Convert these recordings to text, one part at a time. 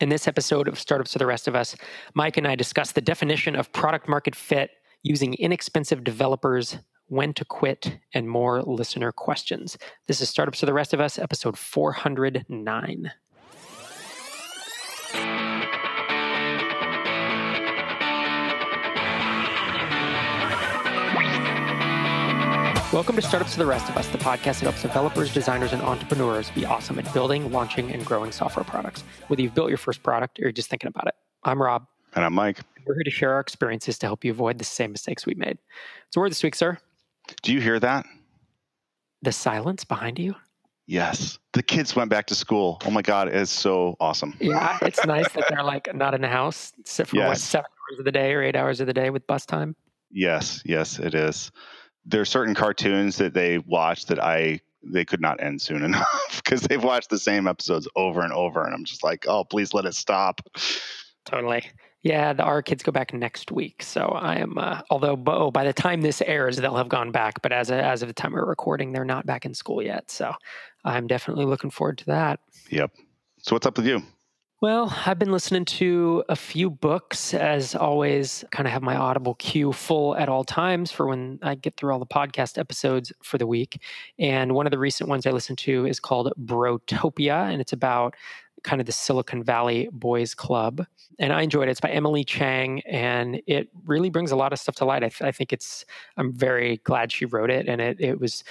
In this episode of Startups for the Rest of Us, Mike and I discuss the definition of product market fit using inexpensive developers, when to quit, and more listener questions. This is Startups for the Rest of Us, episode 409. Welcome to Startups for the Rest of Us, the podcast that helps developers, designers, and entrepreneurs be awesome at building, launching, and growing software products. Whether you've built your first product or you're just thinking about it. I'm Rob. And I'm Mike. We're here to share our experiences to help you avoid the same mistakes we made. So, word this week, sir. Do you hear that? The silence behind you? Yes. The kids went back to school. Oh my God, it's so awesome. Yeah, it's nice that they're like not in the house, sit for yes. what, seven hours of the day or eight hours of the day with bus time? Yes, yes, it is there are certain cartoons that they watch that I they could not end soon enough because they've watched the same episodes over and over, and I'm just like, oh, please let it stop. Totally. Yeah, the, our kids go back next week, so I am. Uh, although, oh, by the time this airs, they'll have gone back. But as a, as of the time we're recording, they're not back in school yet. So I'm definitely looking forward to that. Yep. So what's up with you? Well, I've been listening to a few books, as always, kind of have my Audible queue full at all times for when I get through all the podcast episodes for the week. And one of the recent ones I listened to is called Brotopia, and it's about kind of the Silicon Valley Boys Club. And I enjoyed it. It's by Emily Chang, and it really brings a lot of stuff to light. I, th- I think it's, I'm very glad she wrote it. And it, it was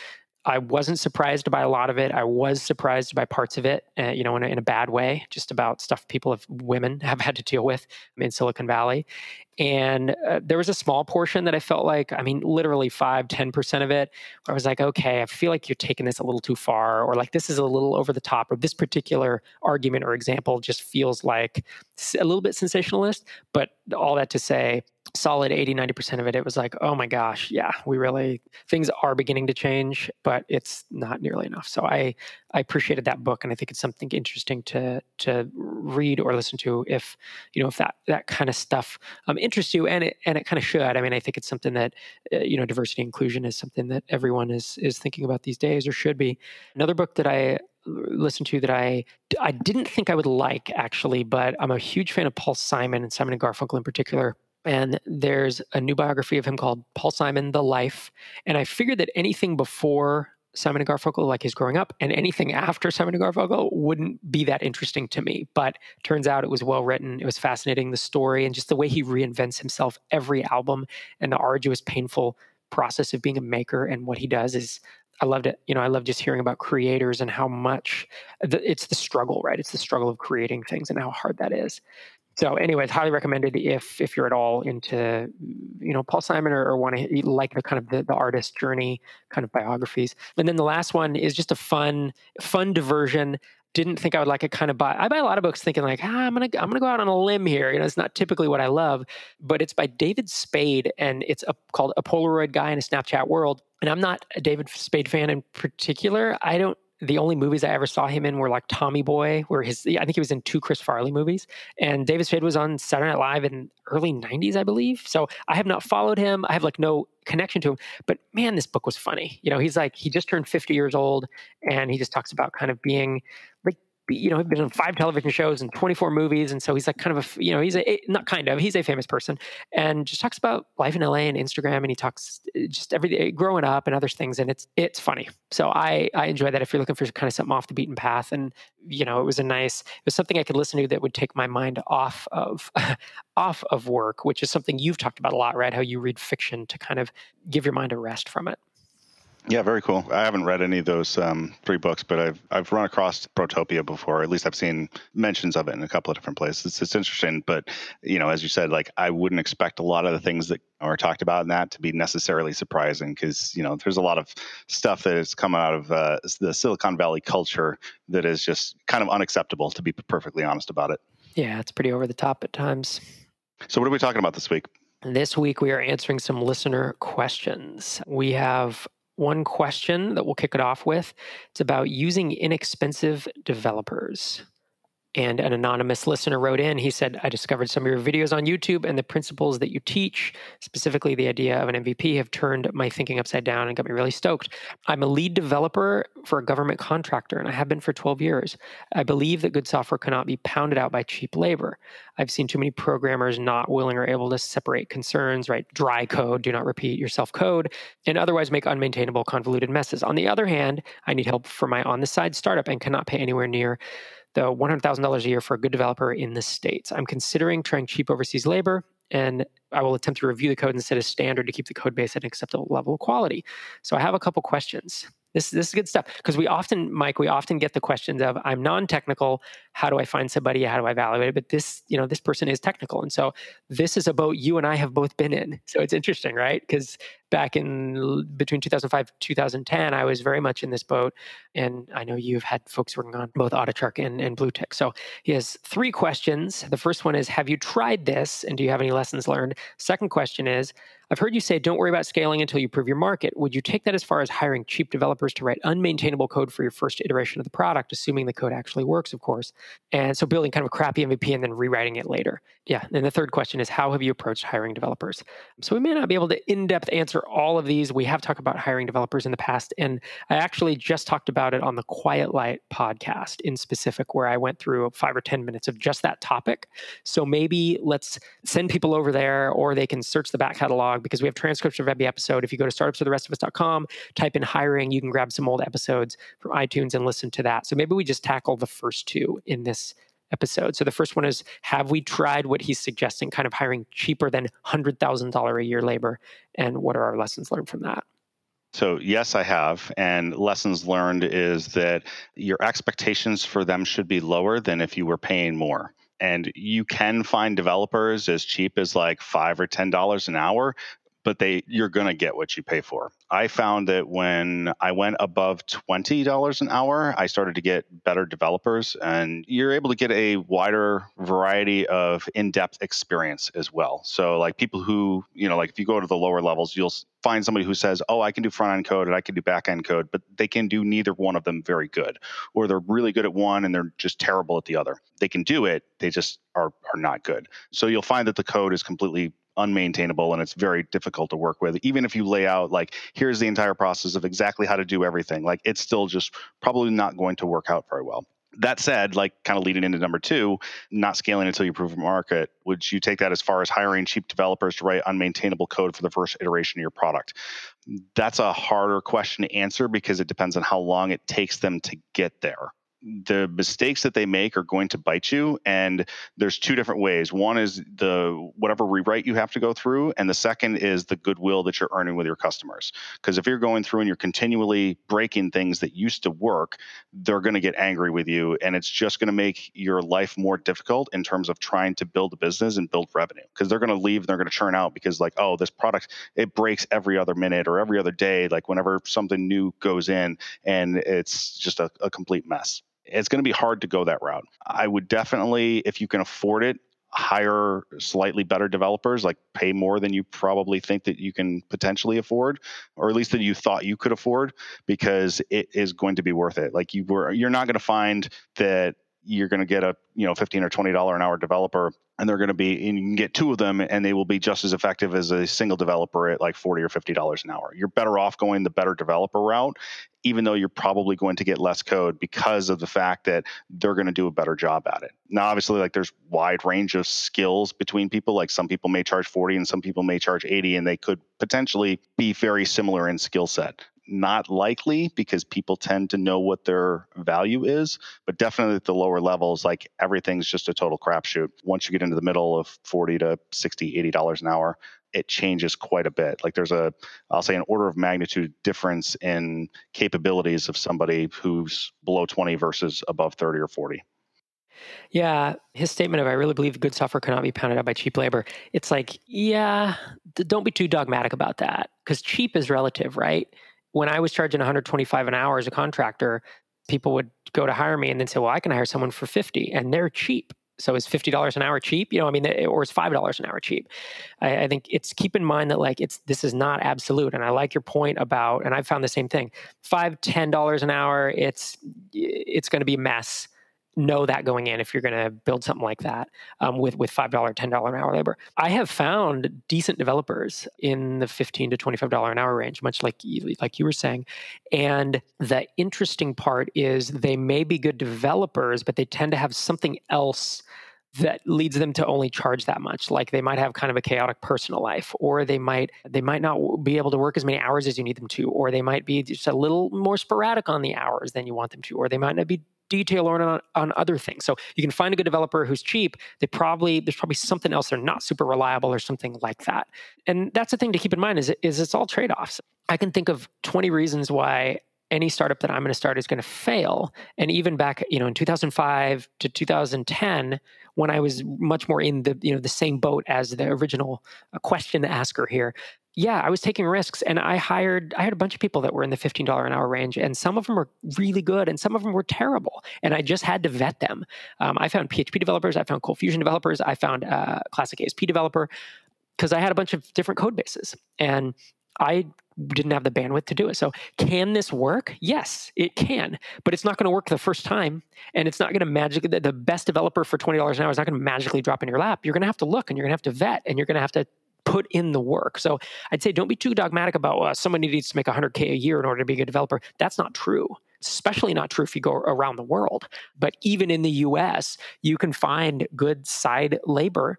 I wasn't surprised by a lot of it. I was surprised by parts of it, uh, you know, in a, in a, bad way, just about stuff people have, women have had to deal with in Silicon Valley. And uh, there was a small portion that I felt like, I mean, literally five, 10% of it, where I was like, okay, I feel like you're taking this a little too far, or like this is a little over the top, or this particular argument or example just feels like a little bit sensationalist. But all that to say, solid 80 90% of it it was like oh my gosh yeah we really things are beginning to change but it's not nearly enough. So i i appreciated that book and i think it's something interesting to to read or listen to if you know if that that kind of stuff um, interests you and it and it kind of should. I mean i think it's something that uh, you know diversity inclusion is something that everyone is is thinking about these days or should be. Another book that i listened to that I I didn't think I would like actually, but I'm a huge fan of Paul Simon and Simon and Garfunkel in particular. And there's a new biography of him called Paul Simon: The Life. And I figured that anything before Simon and Garfunkel, like his growing up, and anything after Simon and Garfunkel wouldn't be that interesting to me. But turns out it was well written. It was fascinating, the story, and just the way he reinvents himself every album and the arduous, painful process of being a maker and what he does is I loved it. You know, I love just hearing about creators and how much the, it's the struggle, right? It's the struggle of creating things and how hard that is so anyways highly recommended if if you're at all into you know paul simon or, or want to like the kind of the, the artist journey kind of biographies and then the last one is just a fun fun diversion didn't think I would like it kind of buy. I buy a lot of books thinking like, ah, I'm gonna I'm gonna go out on a limb here. You know, it's not typically what I love, but it's by David Spade and it's a, called A Polaroid Guy in a Snapchat World. And I'm not a David Spade fan in particular. I don't the only movies I ever saw him in were like Tommy Boy, where his I think he was in two Chris Farley movies, and David Spade was on Saturday Night Live in early '90s, I believe. So I have not followed him. I have like no connection to him, but man, this book was funny. You know, he's like he just turned 50 years old, and he just talks about kind of being like you know, he's been on five television shows and 24 movies. And so he's like kind of a, you know, he's a, not kind of, he's a famous person and just talks about life in LA and Instagram. And he talks uh, just everything growing up and other things. And it's, it's funny. So I, I enjoy that if you're looking for kind of something off the beaten path. And, you know, it was a nice, it was something I could listen to that would take my mind off of, off of work, which is something you've talked about a lot, right? How you read fiction to kind of give your mind a rest from it. Yeah, very cool. I haven't read any of those um, three books, but I've I've run across Brotopia before. At least I've seen mentions of it in a couple of different places. It's, it's interesting, but you know, as you said, like I wouldn't expect a lot of the things that are talked about in that to be necessarily surprising because you know there's a lot of stuff that is coming out of uh, the Silicon Valley culture that is just kind of unacceptable. To be perfectly honest about it. Yeah, it's pretty over the top at times. So, what are we talking about this week? This week, we are answering some listener questions. We have one question that we'll kick it off with. It's about using inexpensive developers. And an anonymous listener wrote in, he said, I discovered some of your videos on YouTube and the principles that you teach, specifically the idea of an MVP, have turned my thinking upside down and got me really stoked. I'm a lead developer for a government contractor, and I have been for 12 years. I believe that good software cannot be pounded out by cheap labor. I've seen too many programmers not willing or able to separate concerns, right? Dry code, do not repeat yourself code, and otherwise make unmaintainable, convoluted messes. On the other hand, I need help for my on the side startup and cannot pay anywhere near the $100,000 a year for a good developer in the States. I'm considering trying cheap overseas labor, and I will attempt to review the code and set a standard to keep the code base at an acceptable level of quality. So I have a couple questions. This this is good stuff because we often, Mike, we often get the questions of I'm non-technical. How do I find somebody? How do I evaluate it? But this, you know, this person is technical, and so this is a boat you and I have both been in. So it's interesting, right? Because back in between 2005 2010, I was very much in this boat, and I know you've had folks working on both AuditShark and, and Bluetick. So he has three questions. The first one is, have you tried this, and do you have any lessons learned? Second question is, I've heard you say don't worry about scaling until you prove your market. Would you take that as far as hiring cheap developers to write unmaintainable code for your first iteration of the product, assuming the code actually works, of course? And so building kind of a crappy MVP and then rewriting it later. Yeah. And the third question is how have you approached hiring developers? So we may not be able to in depth answer all of these. We have talked about hiring developers in the past. And I actually just talked about it on the Quiet Light podcast in specific, where I went through five or 10 minutes of just that topic. So maybe let's send people over there or they can search the back catalog because we have transcripts of every episode. If you go to startupsfortherestofus.com, type in hiring, you can grab some old episodes from iTunes and listen to that. So maybe we just tackle the first two in this episode. So the first one is Have we tried what he's suggesting, kind of hiring cheaper than $100,000 a year labor? And what are our lessons learned from that? So, yes, I have. And lessons learned is that your expectations for them should be lower than if you were paying more and you can find developers as cheap as like five or ten dollars an hour but they you're going to get what you pay for. I found that when I went above $20 an hour, I started to get better developers and you're able to get a wider variety of in-depth experience as well. So like people who, you know, like if you go to the lower levels, you'll find somebody who says, "Oh, I can do front end code and I can do back end code," but they can do neither one of them very good, or they're really good at one and they're just terrible at the other. They can do it, they just are are not good. So you'll find that the code is completely unmaintainable and it's very difficult to work with. Even if you lay out like here's the entire process of exactly how to do everything like it's still just probably not going to work out very well. That said, like kind of leading into number two, not scaling until you prove a market, would you take that as far as hiring cheap developers to write unmaintainable code for the first iteration of your product? That's a harder question to answer because it depends on how long it takes them to get there the mistakes that they make are going to bite you and there's two different ways. One is the whatever rewrite you have to go through and the second is the goodwill that you're earning with your customers. Because if you're going through and you're continually breaking things that used to work they're going to get angry with you and it's just going to make your life more difficult in terms of trying to build a business and build revenue. Because they're going to leave and they're going to churn out because like oh this product it breaks every other minute or every other day like whenever something new goes in and it's just a, a complete mess it's going to be hard to go that route. I would definitely, if you can afford it, hire slightly better developers, like pay more than you probably think that you can potentially afford, or at least that you thought you could afford, because it is going to be worth it. Like you were, you're not going to find that you're going to get a you know 15 or 20 dollar an hour developer and they're going to be and you can get two of them and they will be just as effective as a single developer at like 40 or 50 dollars an hour. You're better off going the better developer route even though you're probably going to get less code because of the fact that they're going to do a better job at it. Now obviously like there's wide range of skills between people like some people may charge 40 and some people may charge 80 and they could potentially be very similar in skill set. Not likely because people tend to know what their value is, but definitely at the lower levels, like everything's just a total crapshoot. Once you get into the middle of 40 to 60, 80 dollars an hour, it changes quite a bit. Like there's a, I'll say an order of magnitude difference in capabilities of somebody who's below 20 versus above 30 or 40. Yeah, his statement of I really believe good software cannot be pounded out by cheap labor. It's like, yeah, don't be too dogmatic about that because cheap is relative, right? when I was charging 125 an hour as a contractor, people would go to hire me and then say, "Well, I can hire someone for 50," and they're cheap. So is fifty dollars an hour cheap? You know, I mean, eh, or is five dollars an hour cheap? I, I, think it's keep in mind that like it's this is not absolute. And I like your point about, and I found the same thing. Five, ten dollars an hour, it's it's going to be a mess know that going in if you're going to build something like that um, with with five dollar, ten dollar an hour labor. I have found decent developers in the fifteen to twenty five dollar an hour range, much like like you were saying. And the interesting part is they may be good developers, but they tend to have something else that leads them to only charge that much like they might have kind of a chaotic personal life or they might they might not be able to work as many hours as you need them to or they might be just a little more sporadic on the hours than you want them to or they might not be detail oriented on, on other things. So you can find a good developer who's cheap they probably there's probably something else they're not super reliable or something like that. And that's the thing to keep in mind is, is it's all trade-offs. I can think of 20 reasons why any startup that I'm going to start is going to fail. And even back, you know, in 2005 to 2010, when I was much more in the, you know, the same boat as the original uh, question asker here, yeah, I was taking risks, and I hired I had a bunch of people that were in the fifteen dollar an hour range, and some of them were really good, and some of them were terrible, and I just had to vet them. Um, I found PHP developers, I found Cold Fusion developers, I found a uh, classic ASP developer because I had a bunch of different code bases, and I didn't have the bandwidth to do it. So, can this work? Yes, it can, but it's not going to work the first time. And it's not going to magically, the best developer for $20 an hour is not going to magically drop in your lap. You're going to have to look and you're going to have to vet and you're going to have to put in the work. So, I'd say don't be too dogmatic about uh, someone needs to make 100K a year in order to be a good developer. That's not true. especially not true if you go around the world. But even in the US, you can find good side labor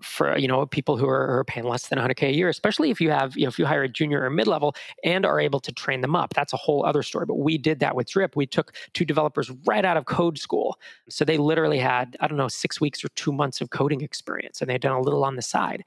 for you know people who are, are, paying less than 100k a year especially if you have you know if you hire a junior or mid-level and are able to train them up that's a whole other story but we did that with drip we took two developers right out of code school so they literally had i don't know six weeks or two months of coding experience and they'd done a little on the side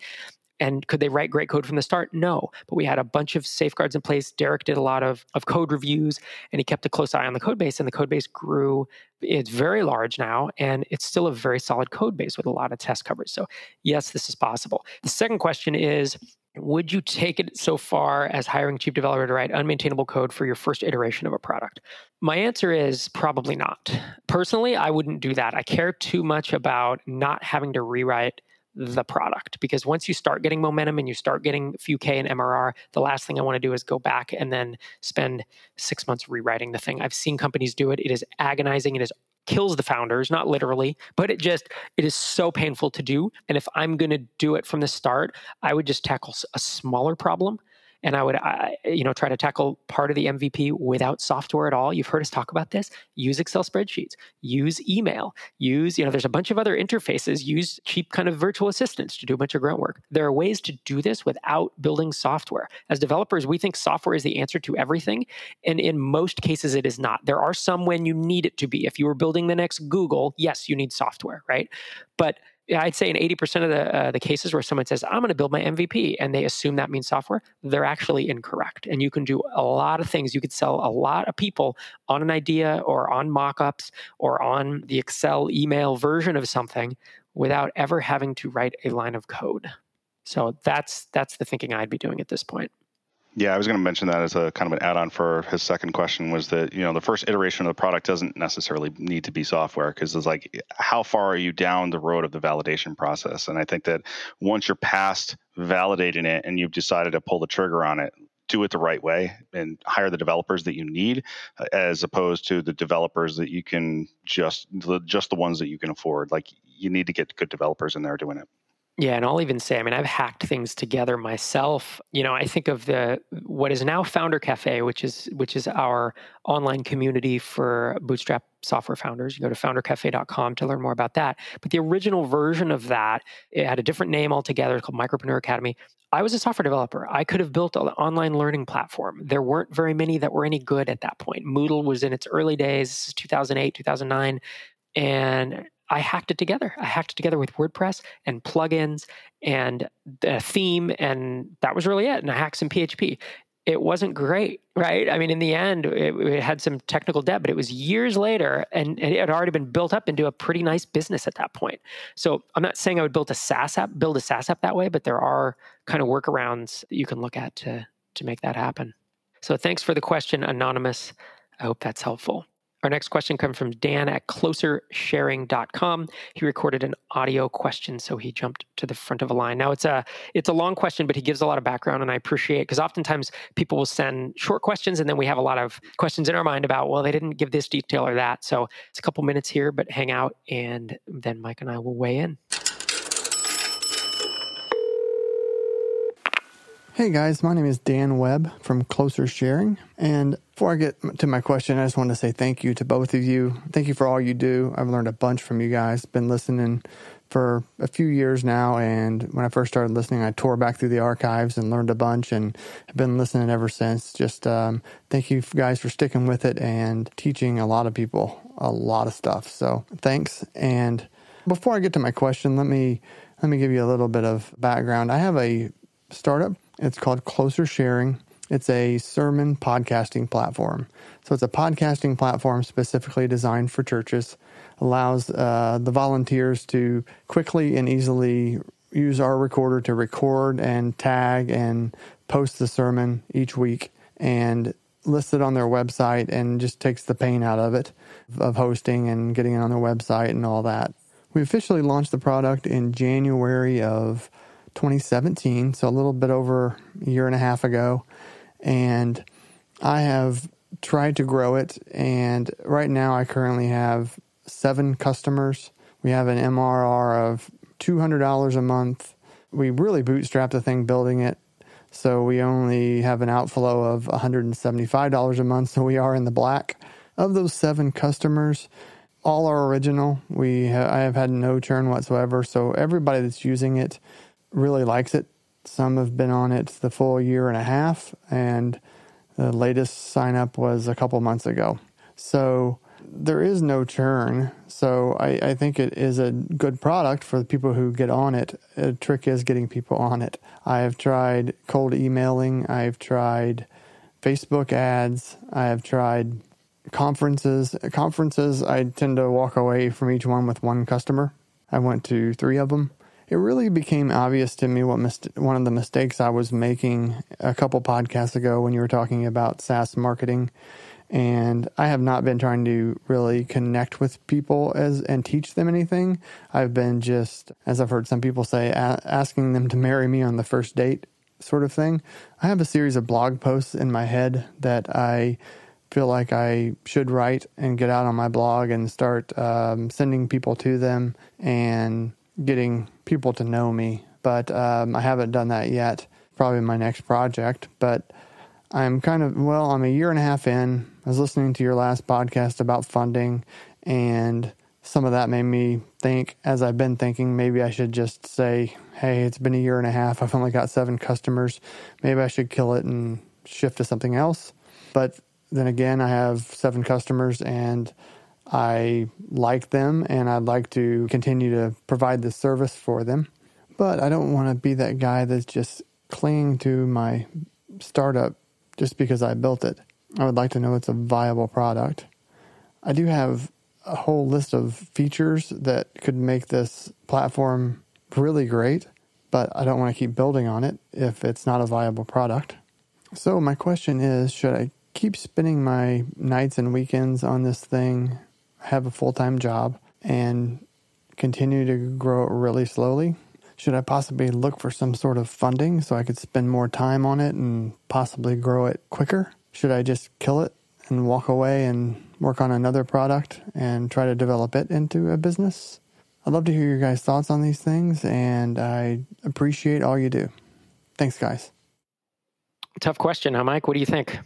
and could they write great code from the start? No. But we had a bunch of safeguards in place. Derek did a lot of, of code reviews and he kept a close eye on the code base, and the code base grew. It's very large now, and it's still a very solid code base with a lot of test coverage. So, yes, this is possible. The second question is would you take it so far as hiring chief developer to write unmaintainable code for your first iteration of a product? My answer is probably not. Personally, I wouldn't do that. I care too much about not having to rewrite the product because once you start getting momentum and you start getting a few K in MRR, the last thing I want to do is go back and then spend six months rewriting the thing. I've seen companies do it. It is agonizing. It is kills the founders, not literally, but it just it is so painful to do. And if I'm going to do it from the start, I would just tackle a smaller problem and I would, you know, try to tackle part of the MVP without software at all. You've heard us talk about this. Use Excel spreadsheets. Use email. Use, you know, there's a bunch of other interfaces. Use cheap kind of virtual assistants to do a bunch of grunt work. There are ways to do this without building software. As developers, we think software is the answer to everything, and in most cases, it is not. There are some when you need it to be. If you were building the next Google, yes, you need software, right? But I'd say in 80% of the, uh, the cases where someone says, I'm going to build my MVP, and they assume that means software, they're actually incorrect. And you can do a lot of things. You could sell a lot of people on an idea or on mockups or on the Excel email version of something without ever having to write a line of code. So that's that's the thinking I'd be doing at this point. Yeah, I was going to mention that as a kind of an add-on for his second question was that you know the first iteration of the product doesn't necessarily need to be software because it's like how far are you down the road of the validation process? And I think that once you're past validating it and you've decided to pull the trigger on it, do it the right way and hire the developers that you need uh, as opposed to the developers that you can just just the ones that you can afford. Like you need to get good developers in there doing it. Yeah, and I'll even say, I mean, I've hacked things together myself. You know, I think of the what is now Founder Cafe, which is which is our online community for bootstrap software founders. You go to foundercafe.com to learn more about that. But the original version of that, it had a different name altogether called Micropreneur Academy. I was a software developer. I could have built an online learning platform. There weren't very many that were any good at that point. Moodle was in its early days, 2008, 2009. And I hacked it together. I hacked it together with WordPress and plugins and a theme, and that was really it. And I hacked some PHP. It wasn't great, right? I mean, in the end, it, it had some technical debt, but it was years later, and, and, it had already been built up into a pretty nice business at that point. So I'm not saying I would build a SaaS app, build a SaaS app that way, but there are kind of workarounds that you can look at to to make that happen. So thanks for the question, anonymous. I hope that's helpful. Our next question comes from Dan at closersharing.com. He recorded an audio question, so he jumped to the front of a line. Now it's a it's a long question, but he gives a lot of background, and I appreciate because oftentimes people will send short questions, and then we have a lot of questions in our mind about well, they didn't give this detail or that. So it's a couple minutes here, but hang out, and then Mike and I will weigh in. Hey guys, my name is Dan Webb from Closer Sharing. And before I get to my question, I just want to say thank you to both of you. Thank you for all you do. I've learned a bunch from you guys. Been listening for a few years now. And when I first started listening, I tore back through the archives and learned a bunch and have been listening ever since. Just um, thank you guys for sticking with it and teaching a lot of people a lot of stuff. So thanks. And before I get to my question, let me let me give you a little bit of background. I have a startup it's called Closer Sharing. It's a sermon podcasting platform. So it's a podcasting platform specifically designed for churches. Allows uh, the volunteers to quickly and easily use our recorder to record and tag and post the sermon each week and list it on their website and just takes the pain out of it of hosting and getting it on their website and all that. We officially launched the product in January of 2017, so a little bit over a year and a half ago. And I have tried to grow it. And right now, I currently have seven customers. We have an MRR of $200 a month. We really bootstrapped the thing building it. So we only have an outflow of $175 a month. So we are in the black. Of those seven customers, all are original. We ha- I have had no churn whatsoever. So everybody that's using it really likes it. Some have been on it the full year and a half, and the latest sign up was a couple months ago. So there is no churn. So I, I, think it is a good product for the people who get on it. The trick is getting people on it. I have tried cold emailing, I've tried Facebook ads, I have tried conferences. Conferences, I tend to walk away from each one with one customer. I went to three of them it really became obvious to me what one of the mistakes I was making a couple podcasts ago when you were talking about SaaS marketing. And I have not been trying to really connect with people as and teach them anything. I've been just, as I've heard some people say, a- asking them to marry me on the first date, sort of thing. I have a series of blog posts in my head that I feel like I should write and get out on my blog and start um, sending people to them and getting people to know me, but um, I haven't done that yet. Probably my next project, but I'm kind of, well, I'm a year and a half in. I was listening to your last podcast about funding, and some of that made me think, as I've been thinking, maybe I should just say, hey, it's been a year and a half. I've only got seven customers. Maybe I should kill it and shift to something else. But then again, I have seven customers and I like them and I'd like to continue to provide the service for them. But I don't want to be that guy that's just clinging to my startup just because I built it. I would like to know it's a viable product. I do have a whole list of features that could make this platform really great, but I don't want to keep building on it if it's not a viable product. So, my question is should I keep spending my nights and weekends on this thing have a full time job and continue to grow it really slowly? Should I possibly look for some sort of funding so I could spend more time on it and possibly grow it quicker? Should I just kill it and walk away and work on another product and try to develop it into a business? I'd love to hear your guys' thoughts on these things, and I appreciate all you do. Thanks, guys. Tough question, huh, Mike? What do you think?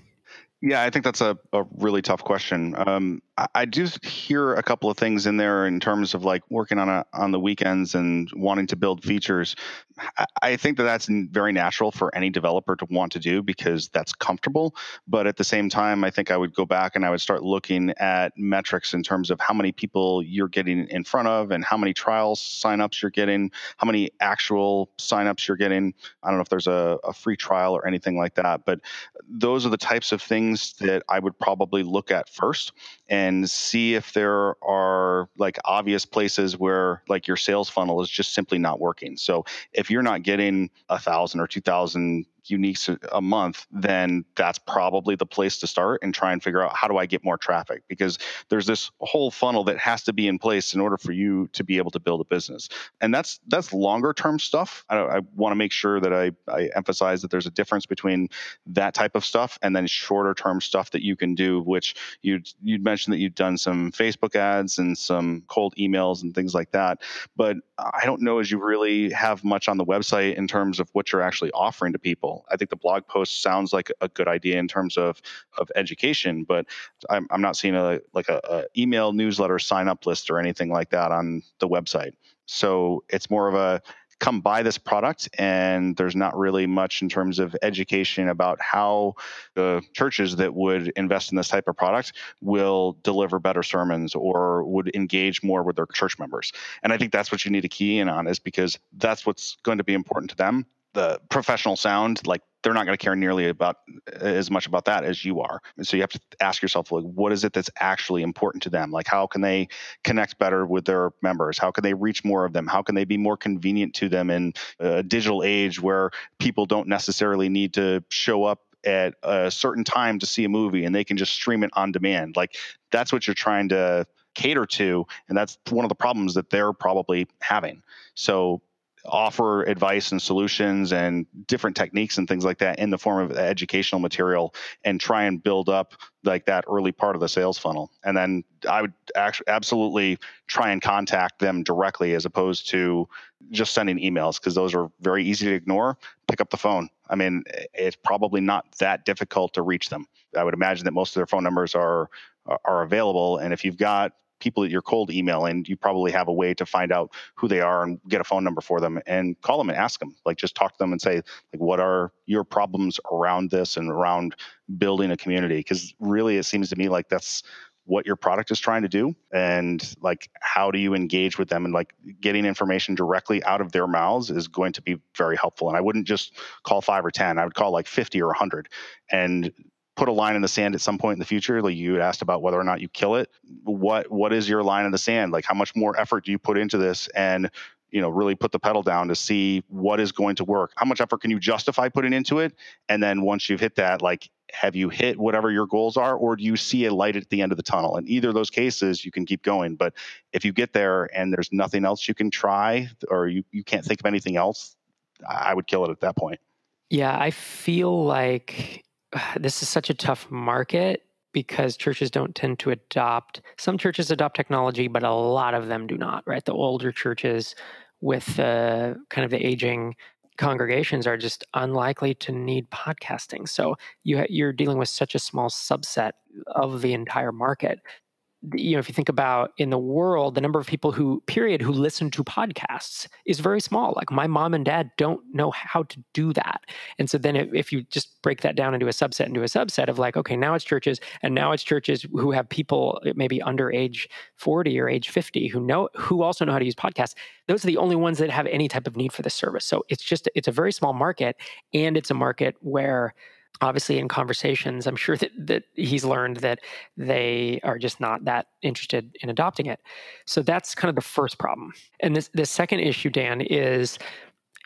Yeah, I think that's a, a really tough question. Um, I, do hear a couple of things in there in terms of like working on a, on the weekends and wanting to build features. I, think that that's very natural for any developer to want to do because that's comfortable. But at the same time, I think I would go back and I would start looking at metrics in terms of how many people you're getting in front of and how many trials signups you're getting, how many actual signups you're getting. I don't know if there's a, a free trial or anything like that, but those are the types of things that I would probably look at first and see if there are like obvious places where like your sales funnel is just simply not working. So if you're not getting a thousand or two thousand uniques a month, then that's probably the place to start and try and figure out how do I get more traffic because there's this whole funnel that has to be in place in order for you to be able to build a business. And that's that's longer term stuff. I, I want to make sure that I, I emphasize that there's a difference between that type of stuff and then shorter term stuff that you can do, which you'd you'd mentioned that you've done some Facebook ads and some cold emails and things like that. But I don't know as you really have much on the website in terms of what you're actually offering to people. I think the blog post sounds like a good idea in terms of of education, but I'm, I'm not seeing a like a, a email newsletter sign up list or anything like that on the website. So it's more of a come buy this product and there's not really much in terms of education about how the churches that would invest in this type of product will deliver better sermons or would engage more with their church members and i think that's what you need to key in on is because that's what's going to be important to them the professional sound like they're not going to care nearly about as much about that as you are. And so you have to ask yourself like what is it that's actually important to them? Like how can they connect better with their members? How can they reach more of them? How can they be more convenient to them in a digital age where people don't necessarily need to show up at a certain time to see a movie and they can just stream it on demand? Like that's what you're trying to cater to and that's one of the problems that they're probably having. So offer advice and solutions and different techniques and things like that in the form of educational material and try and build up like that early part of the sales funnel. And then i would actually absolutely try and contact them directly as opposed to just sending emails because those are very easy to ignore. Pick up the phone. I mean it's probably not that difficult to reach them. I would imagine that most of their phone numbers are are available. And if you've got people that you're cold emailing, you probably have a way to find out who they are and get a phone number for them and call them and ask them. Like just talk to them and say, like, what are your problems around this and around building a community? Because really, it seems to me like that's what your product is trying to do. And like how do you engage with them? And like getting information directly out of their mouths is going to be very helpful. And i wouldn't just call 5 or 10 i would call like 50 or 100 and put a line in the sand at some point in the future like you asked about whether or not you kill it what what is your line in the sand? Like how much more effort do you put into this and you know really put the pedal down to see what is going to work? How much effort can you justify putting into it? And then once you've hit that like have you hit whatever your goals are or do you see a light at the end of the tunnel? In either of those cases you can keep going but if you get there and there's nothing else you can try or you, you can't think of anything else i would kill it at that point. Yeah i feel like this is such a tough market because churches don't tend to adopt some churches adopt technology but a lot of them do not right? The older churches with the kind of the aging congregations are just unlikely to need podcasting. So you you're dealing with such a small subset of the entire market you know if you think about in the world the number of people who period who listen to podcasts is very small. Like my mom and dad don't know how to do that. And so then if, you just break that down into a subset into a subset of like okay now it's churches and now it's churches who have people uh, maybe under age 40 or age 50 who know who also know how to use podcasts those are the only ones that have any type of need for this service. So it's just it's a very small market and it's a market where obviously in conversations i'm sure that, that he's learned that they are just not that interested in adopting it. So that's kind of the first problem. And this the second issue dan is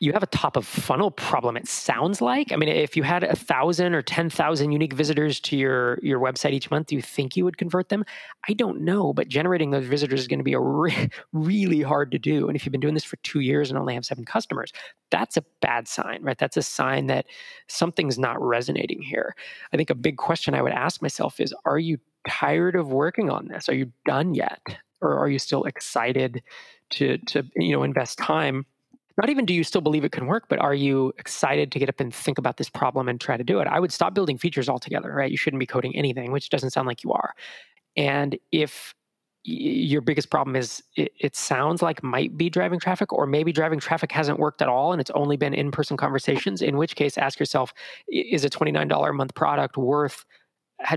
you have a top of funnel problem it sounds like. I mean if you had a thousand or ten thousand unique visitors to your your website each month do you think you would convert them? I don't know but generating those visitors is going to be a re- really hard to do. And if you've been doing this for two years and only have seven customers that's a bad sign right? That's a sign that something's not resonating here. I think a big question i would ask myself is are you tired of working on this? Are you done yet? Or are you still excited to to you know invest time not even do you still believe it can work, but are you excited to get up and think about this problem and try to do it? I would stop building features altogether, right? You shouldn't be coding anything, which doesn't sound like you are. And if your biggest problem is it, it, sounds like might be driving traffic or maybe driving traffic hasn't worked at all and it's only been in-person conversations in which case ask yourself is a $29 a month product worth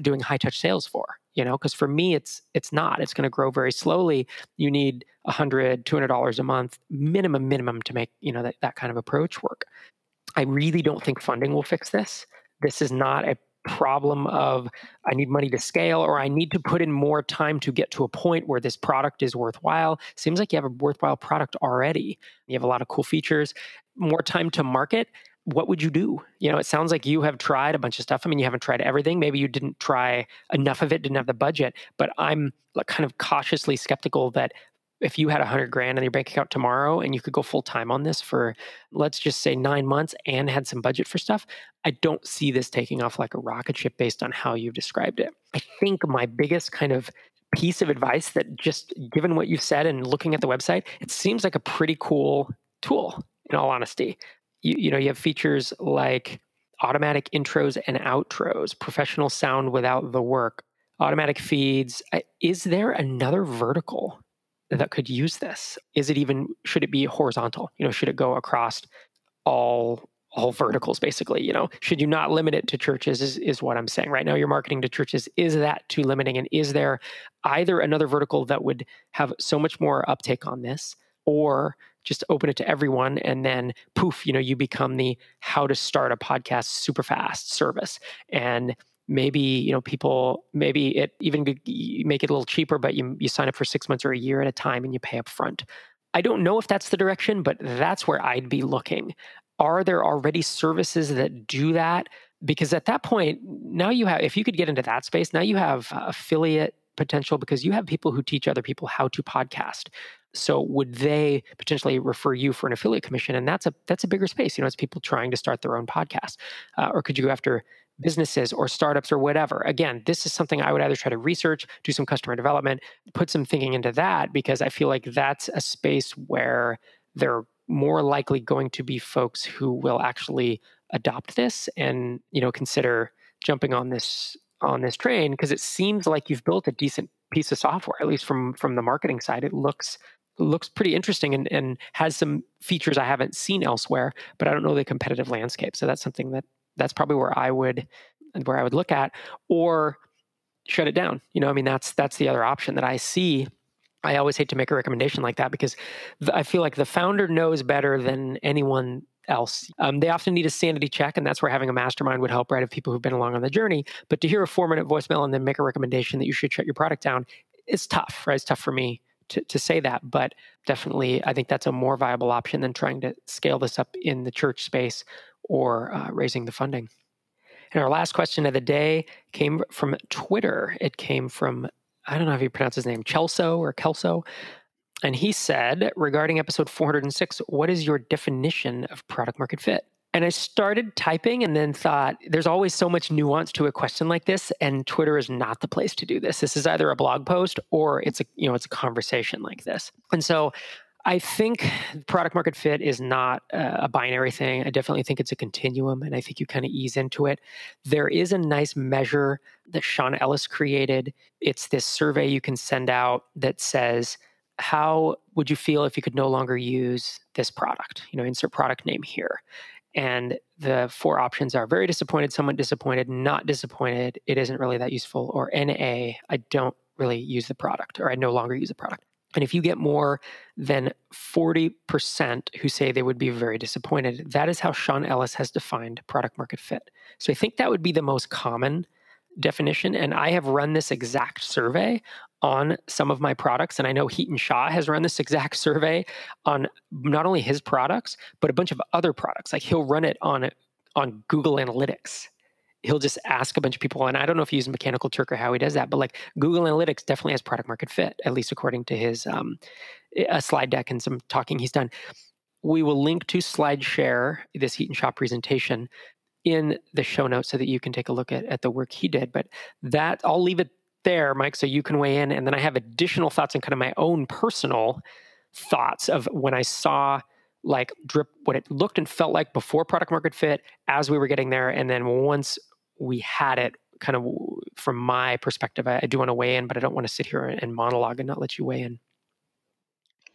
doing high touch sales for you know because for me it's it's not. It's going to grow very slowly. You need 100 $200 a month minimum minimum to make you know that, that kind of approach work. I really don't think funding will fix this. This is not a problem of i need money to scale or i need to put in more time to get to a point where this product is worthwhile. Seems like you have a worthwhile product already. You have a lot of cool features. More time to market what would you do? You know, it sounds like you have tried a bunch of stuff. I mean, you haven't tried everything. Maybe you didn't try enough of it, didn't have the budget. But I'm kind of cautiously skeptical that if you had a hundred grand in your bank account tomorrow and you could go full time on this for let's just say nine months and had some budget for stuff, I don't see this taking off like a rocket ship based on how you've described it. I think my biggest kind of piece of advice that just given what you've said and looking at the website, it seems like a pretty cool tool in all honesty. You, you know, you have features like automatic intros and outros, professional sound without the work, automatic feeds. Is there another vertical that could use this? Is it even should it be horizontal? You know, should it go across all all verticals basically you know should you not limit it to churches is, is what i'm saying right now you're marketing to churches is that too limiting and is there either another vertical that would have so much more uptake on this or just open it to everyone and then poof you know you become the how to start a podcast super fast service. And maybe you know people maybe it even make it a little cheaper but you, you sign up for six months or a year at a time and you pay up front i don't know if that's the direction but that's where i'd be looking. Are there already services that do that? Because at that point now you have if you could get into that space now you have uh, affiliate potential because you have people who teach other people how to podcast so would they potentially refer you for an affiliate commission and that's a that's a bigger space you know it's people trying to start their own podcast uh, or could you go after businesses or startups or whatever. Again, this is something I would either try to research, do some customer development, put some thinking into that because I feel like that's a space where there are more likely going to be folks who will actually adopt this and, you know, consider jumping on this on this train because it seems like you've built a decent piece of software at least from from the marketing side it looks looks pretty interesting and, and has some features I haven't seen elsewhere, but I don't know the competitive landscape. So that's something that that's probably where I would where I would look at or shut it down. You know, I mean that's that's the other option that I see. I always hate to make a recommendation like that because I feel like the founder knows better than anyone else. Um, they often need a sanity check, and that's where having a mastermind would help, right? Of people who've been along on the journey. But to hear a four minute voicemail and then make a recommendation that you should shut your product down, it's tough, right? It's tough for me to, to say that, but definitely I think that's a more viable option than trying to scale this up in the church space or uh, raising the funding. And our last question of the day came from Twitter. It came from, I don't know if you pronounce his name, Chelso or Kelso. And he said, regarding episode 406, what is your definition of product market fit? And I started typing and then thought, there's always so much nuance to a question like this, and Twitter is not the place to do this. This is either a blog post or it's a you know it's a conversation like this. And so I think product market fit is not a binary thing. I definitely think it's a continuum, and I think you kind of ease into it. There is a nice measure that Sean Ellis created. It's this survey you can send out that says, How would you feel if you could no longer use this product? You know, insert product name here. And the four options are very disappointed, somewhat disappointed, not disappointed, it isn't really that useful, or NA, I don't really use the product, or I no longer use the product. And if you get more than 40% who say they would be very disappointed, that is how Sean Ellis has defined product market fit. So I think that would be the most common definition. And I have run this exact survey on some of my products. And I know Hiten Shah has run this exact survey on not only his products, but a bunch of other products. Like he'll run it on on Google Analytics. He'll just ask a bunch of people, and I don't know if he uses Mechanical Turk or how he does that, but like Google Analytics definitely has product market fit, at least according to his um, a slide deck and some talking he's done. We will link to SlideShare, this Hiten Shah presentation, in the show notes so that you can take a look at, at the work he did. But that I'll leave it there, Mike, so you can weigh in. And then I have additional thoughts and kind of my own personal thoughts of when I saw like drip what it looked and felt like before product market fit as we were getting there. And then once we had it, kind of from my perspective, I, I do want to weigh in, but I don't want to sit here and monologue and not let you weigh in.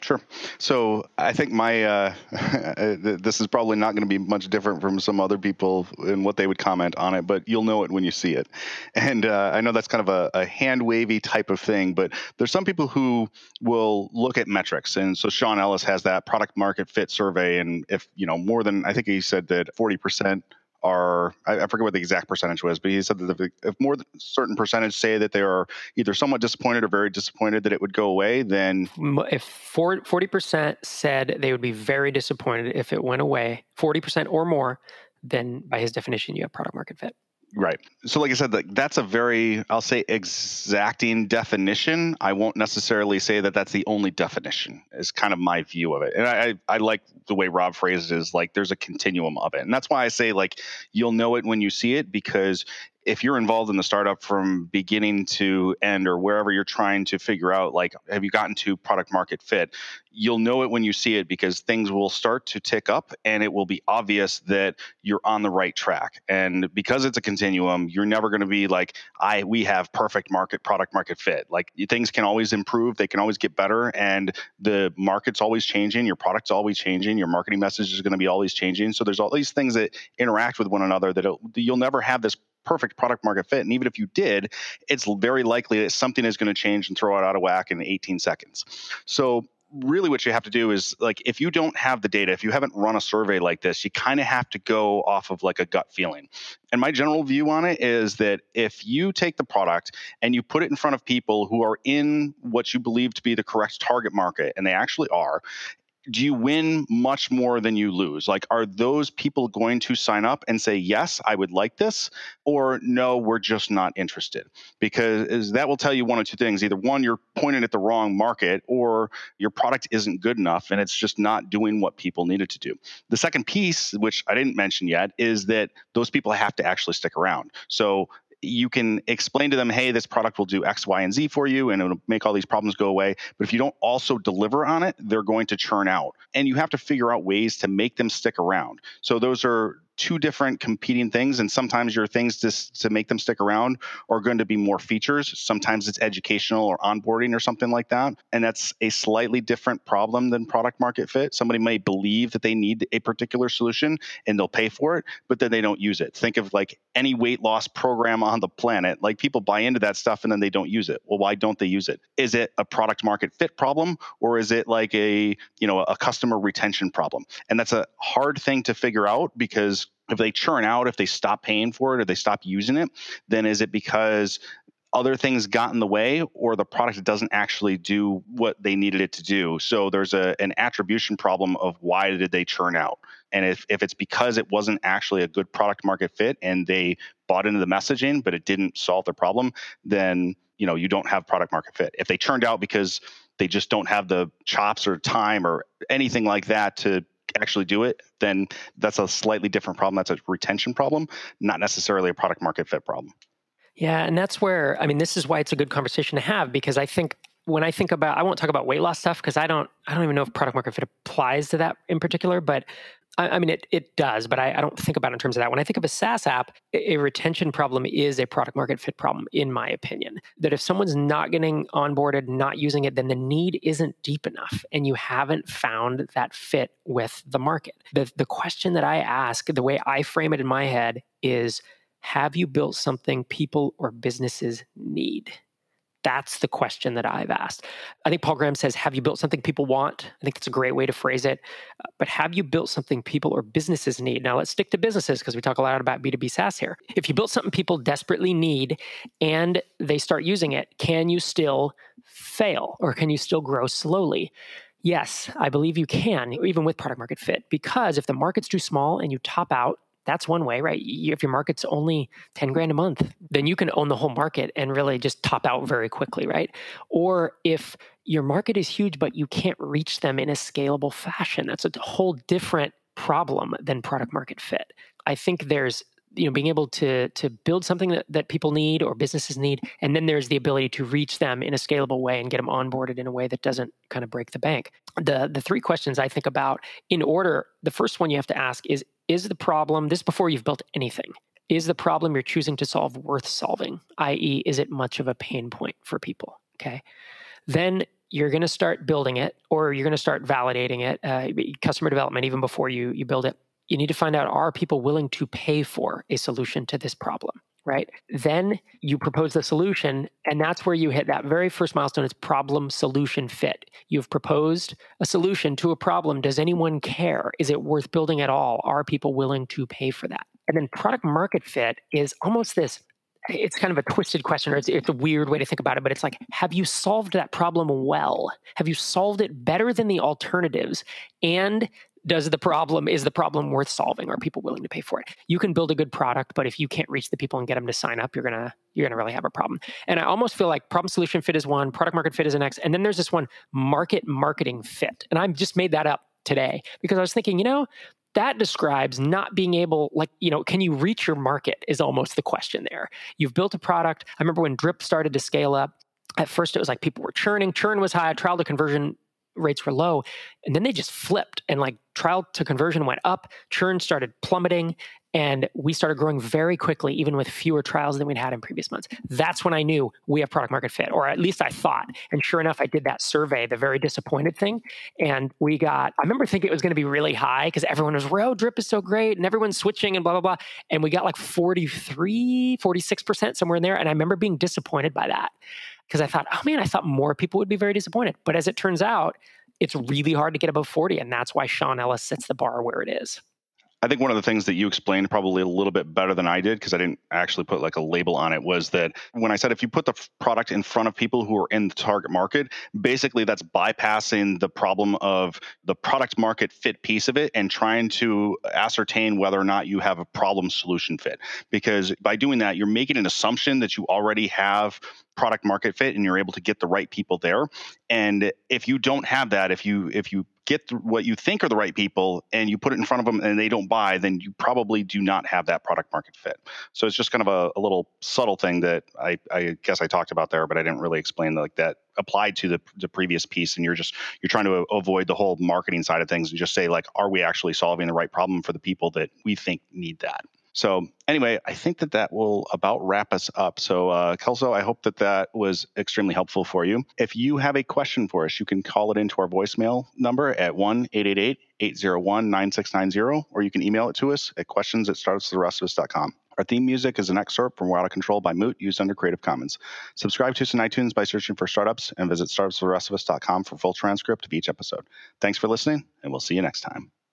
Sure. So I think my uh, this is probably not going to be much different from some other people and what they would comment on it, but you'll know it when you see it. And uh, I know that's kind of a, a, hand wavy type of thing, but there's some people who will look at metrics, and so Sean Ellis has that product market fit survey, and if you know more than I think he said that 40 percent are I, I forget what the exact percentage was, but he said that if more than a certain percentage say that they are either somewhat disappointed or very disappointed that it would go away, then if 40 percent said they would be very disappointed if it went away, forty percent or more, then by his definition, you have product market fit. Right. So, like I said, like, that's a very, I'll say, exacting definition. I won't necessarily say that that's the only definition. Is kind of my view of it, and I, I like the way Rob phrased it. Is like there's a continuum of it, and that's why I say like you'll know it when you see it because if you're involved in the startup from beginning to end or wherever you're trying to figure out like have you gotten to product market fit you'll know it when you see it because things will start to tick up and it will be obvious that you're on the right track. And because it's a continuum you're never going to be like i we have perfect market product market fit. Like things can always improve they can always get better and the market's always changing your product's always changing your marketing message is going to be always changing. So there's all these things that interact with one another that you'll never have this perfect product market fit. And even if you did, it's very likely that something is going to change and throw it out of whack in 18 seconds. So really what you have to do is like if you don't have the data if you haven't run a survey like this you kind of have to go off of like a gut feeling and my general view on it is that if you take the product and you put it in front of people who are in what you believe to be the correct target market and they actually are do you win much more than you lose? Like, are those people going to sign up and say, yes, I would like this? Or no, we're just not interested? Because that will tell you one or two things. Either one, you're pointing at the wrong market, or your product isn't good enough and it's just not doing what people need it to do. The second piece, which I didn't mention yet, is that those people have to actually stick around. So you can explain to them, hey, this product will do X, Y, and Z for you, and it'll make all these problems go away. But if you don't also deliver on it, they're going to churn out. And you have to figure out ways to make them stick around. So those are two different competing things and sometimes your things to, to make them stick around are going to be more features. Sometimes it's educational or onboarding or something like that and that's a slightly different problem than product market fit. Somebody may believe that they need a particular solution and they'll pay for it but then they don't use it. Think of like any weight loss program on the planet like people buy into that stuff and then they don't use it. Well why don't they use it? Is it a product market fit problem or is it like a you know a customer retention problem? And that's a hard thing to figure out because if they churn out, if they stop paying for it or they stop using it, then is it because other things got in the way or the product doesn't actually do what they needed it to do? So there's a, an attribution problem of why did they churn out? And if, if it's because it wasn't actually a good product market fit and they bought into the messaging but it didn't solve the problem then you know you don't have product market fit. If they churned out because they just don't have the chops or time or anything like that to actually do it, then that's a slightly different problem. That's a retention problem, not necessarily a product market fit problem. Yeah, and that's where I mean, this is why it's a good conversation to have because I think when I think about, I won't talk about weight loss stuff because I don't, I don't even know if product market fit applies to that in particular. But I, I mean, it it does, but I, I, don't think about it in terms of that. When I think of a SaaS app, a, a retention problem is a product market fit problem, in my opinion. That if someone's not getting onboarded, not using it, then the need isn't deep enough, and you haven't found that fit with the market. The the question that I ask, the way I frame it in my head, is have you built something people or businesses need? That's the question that I've asked. I think Paul Graham says, Have you built something people want? I think that's a great way to phrase it. Uh, but have you built something people or businesses need? Now, let's stick to businesses because we talk a lot about B2B SaaS here. If you built something people desperately need and they start using it, can you still fail or can you still grow slowly? Yes, I believe you can, even with product market fit, because if the market's too small and you top out, that's one way, right? If your market's only 10 grand a month, then you can own the whole market and really just top out very quickly, right? Or if your market is huge, but you can't reach them in a scalable fashion, that's a whole different problem than product market fit. I think there's you know being able to to build something that, that people need or businesses need and then there's the ability to reach them in a scalable way and get them onboarded in a way that doesn't kind of break the bank the the three questions i think about in order the first one you have to ask is is the problem, this before you've built anything, is the problem you're choosing to solve worth solving? I.e., is it much of a pain point for people? Okay. Then you're going to start building it or you're going to start validating it, uh, customer development, even before you, you build it. You need to find out are people willing to pay for a solution to this problem? right? Then you propose the solution, and that's where you hit that very first milestone is problem solution fit. You've proposed a solution to a problem. Does anyone care? Is it worth building at all? Are people willing to pay for that? And then product market fit is almost this it's kind of a twisted question or it's, it's, a weird way to think about it but it's like have you solved that problem well have you solved it better than the alternatives and does the problem is the problem worth solving? Are people willing to pay for it? You can build a good product but if you can't reach the people and get them to sign up you're gonna you're gonna really have a problem. And i almost feel like problem solution fit is one product market fit is the next and then there's this one market marketing fit. And i've just made that up today because i was thinking you know that describes not being able like you know can you reach your market is almost the question there. You've built a product. I remember when drip started to scale up. At first it was like people were churning. Churn was high. Trial to conversion rates were low and then they just flipped and like trial to conversion went up churn started plummeting and we started growing very quickly even with fewer trials than we'd had in previous months. That's when i knew we have product market fit or at least i thought. And sure enough i did that survey the very disappointed thing and we got i remember thinking it was going to be really high because everyone was row drip is so great and everyone's switching and blah blah blah and we got like 43 46% somewhere in there and i remember being disappointed by that because I thought, oh man, I thought more people would be very disappointed. But as it turns out, it's really hard to get above 40. And that's why Sean Ellis sets the bar where it is. I think one of the things that you explained probably a little bit better than I did because I didn't actually put like a label on it was that when I said if you put the product in front of people who are in the target market, basically that's bypassing the problem of the product market fit piece of it and trying to ascertain whether or not you have a problem solution fit. Because by doing that, you're making an assumption that you already have product market fit and you're able to get the right people there and if you don't have that if you if you get what you think are the right people and you put it in front of them and they don't buy, then you probably do not have that product market fit. So it's just kind of a, a little subtle thing that I, I, guess I talked about there, but I didn't really explain like that applied to the, the previous piece. And you're just you're trying to avoid the whole marketing side of things and just say like, are we actually solving the right problem for the people that we think need that? So anyway, I think that that will about wrap us up. So uh, Kelso, I hope that that was extremely helpful for you. If you have a question for us, you can call it into our voicemail number at 1-888-801-9690, or you can email it to us at questions at startupsfortherestofus.com. Our theme music is an excerpt from We're Out of Control by Moot, used under Creative Commons. Subscribe to us on iTunes by searching for startups and visit startupsfortherestofus.com for full transcript of each episode. Thanks for listening, and we'll see you next time.